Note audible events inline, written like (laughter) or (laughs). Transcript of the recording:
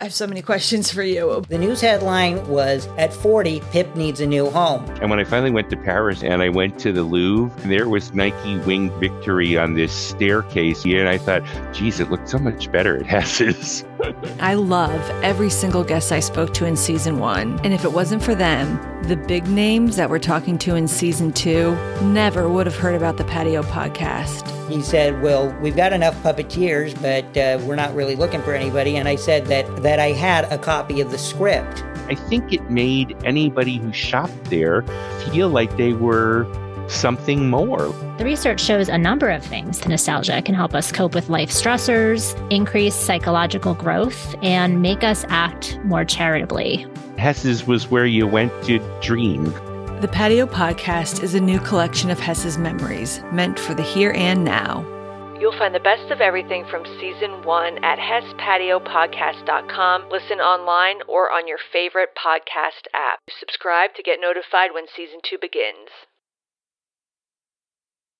I have so many questions for you. The news headline was At 40, Pip needs a new home. And when I finally went to Paris and I went to the Louvre, there was Nike Wing Victory on this staircase. And I thought, geez, it looked so much better at Hess's. (laughs) I love every single guest I spoke to in season one. And if it wasn't for them, the big names that we're talking to in season two never would have heard about the Patio podcast. He said, Well, we've got enough puppeteers, but uh, we're not really looking for anybody. And I said that, that I had a copy of the script. I think it made anybody who shopped there feel like they were something more. The research shows a number of things. Nostalgia can help us cope with life stressors, increase psychological growth, and make us act more charitably. Hess's was where you went to dream. The Patio Podcast is a new collection of Hess's memories meant for the here and now. You'll find the best of everything from season one at HessPatioPodcast.com. Listen online or on your favorite podcast app. Subscribe to get notified when season two begins.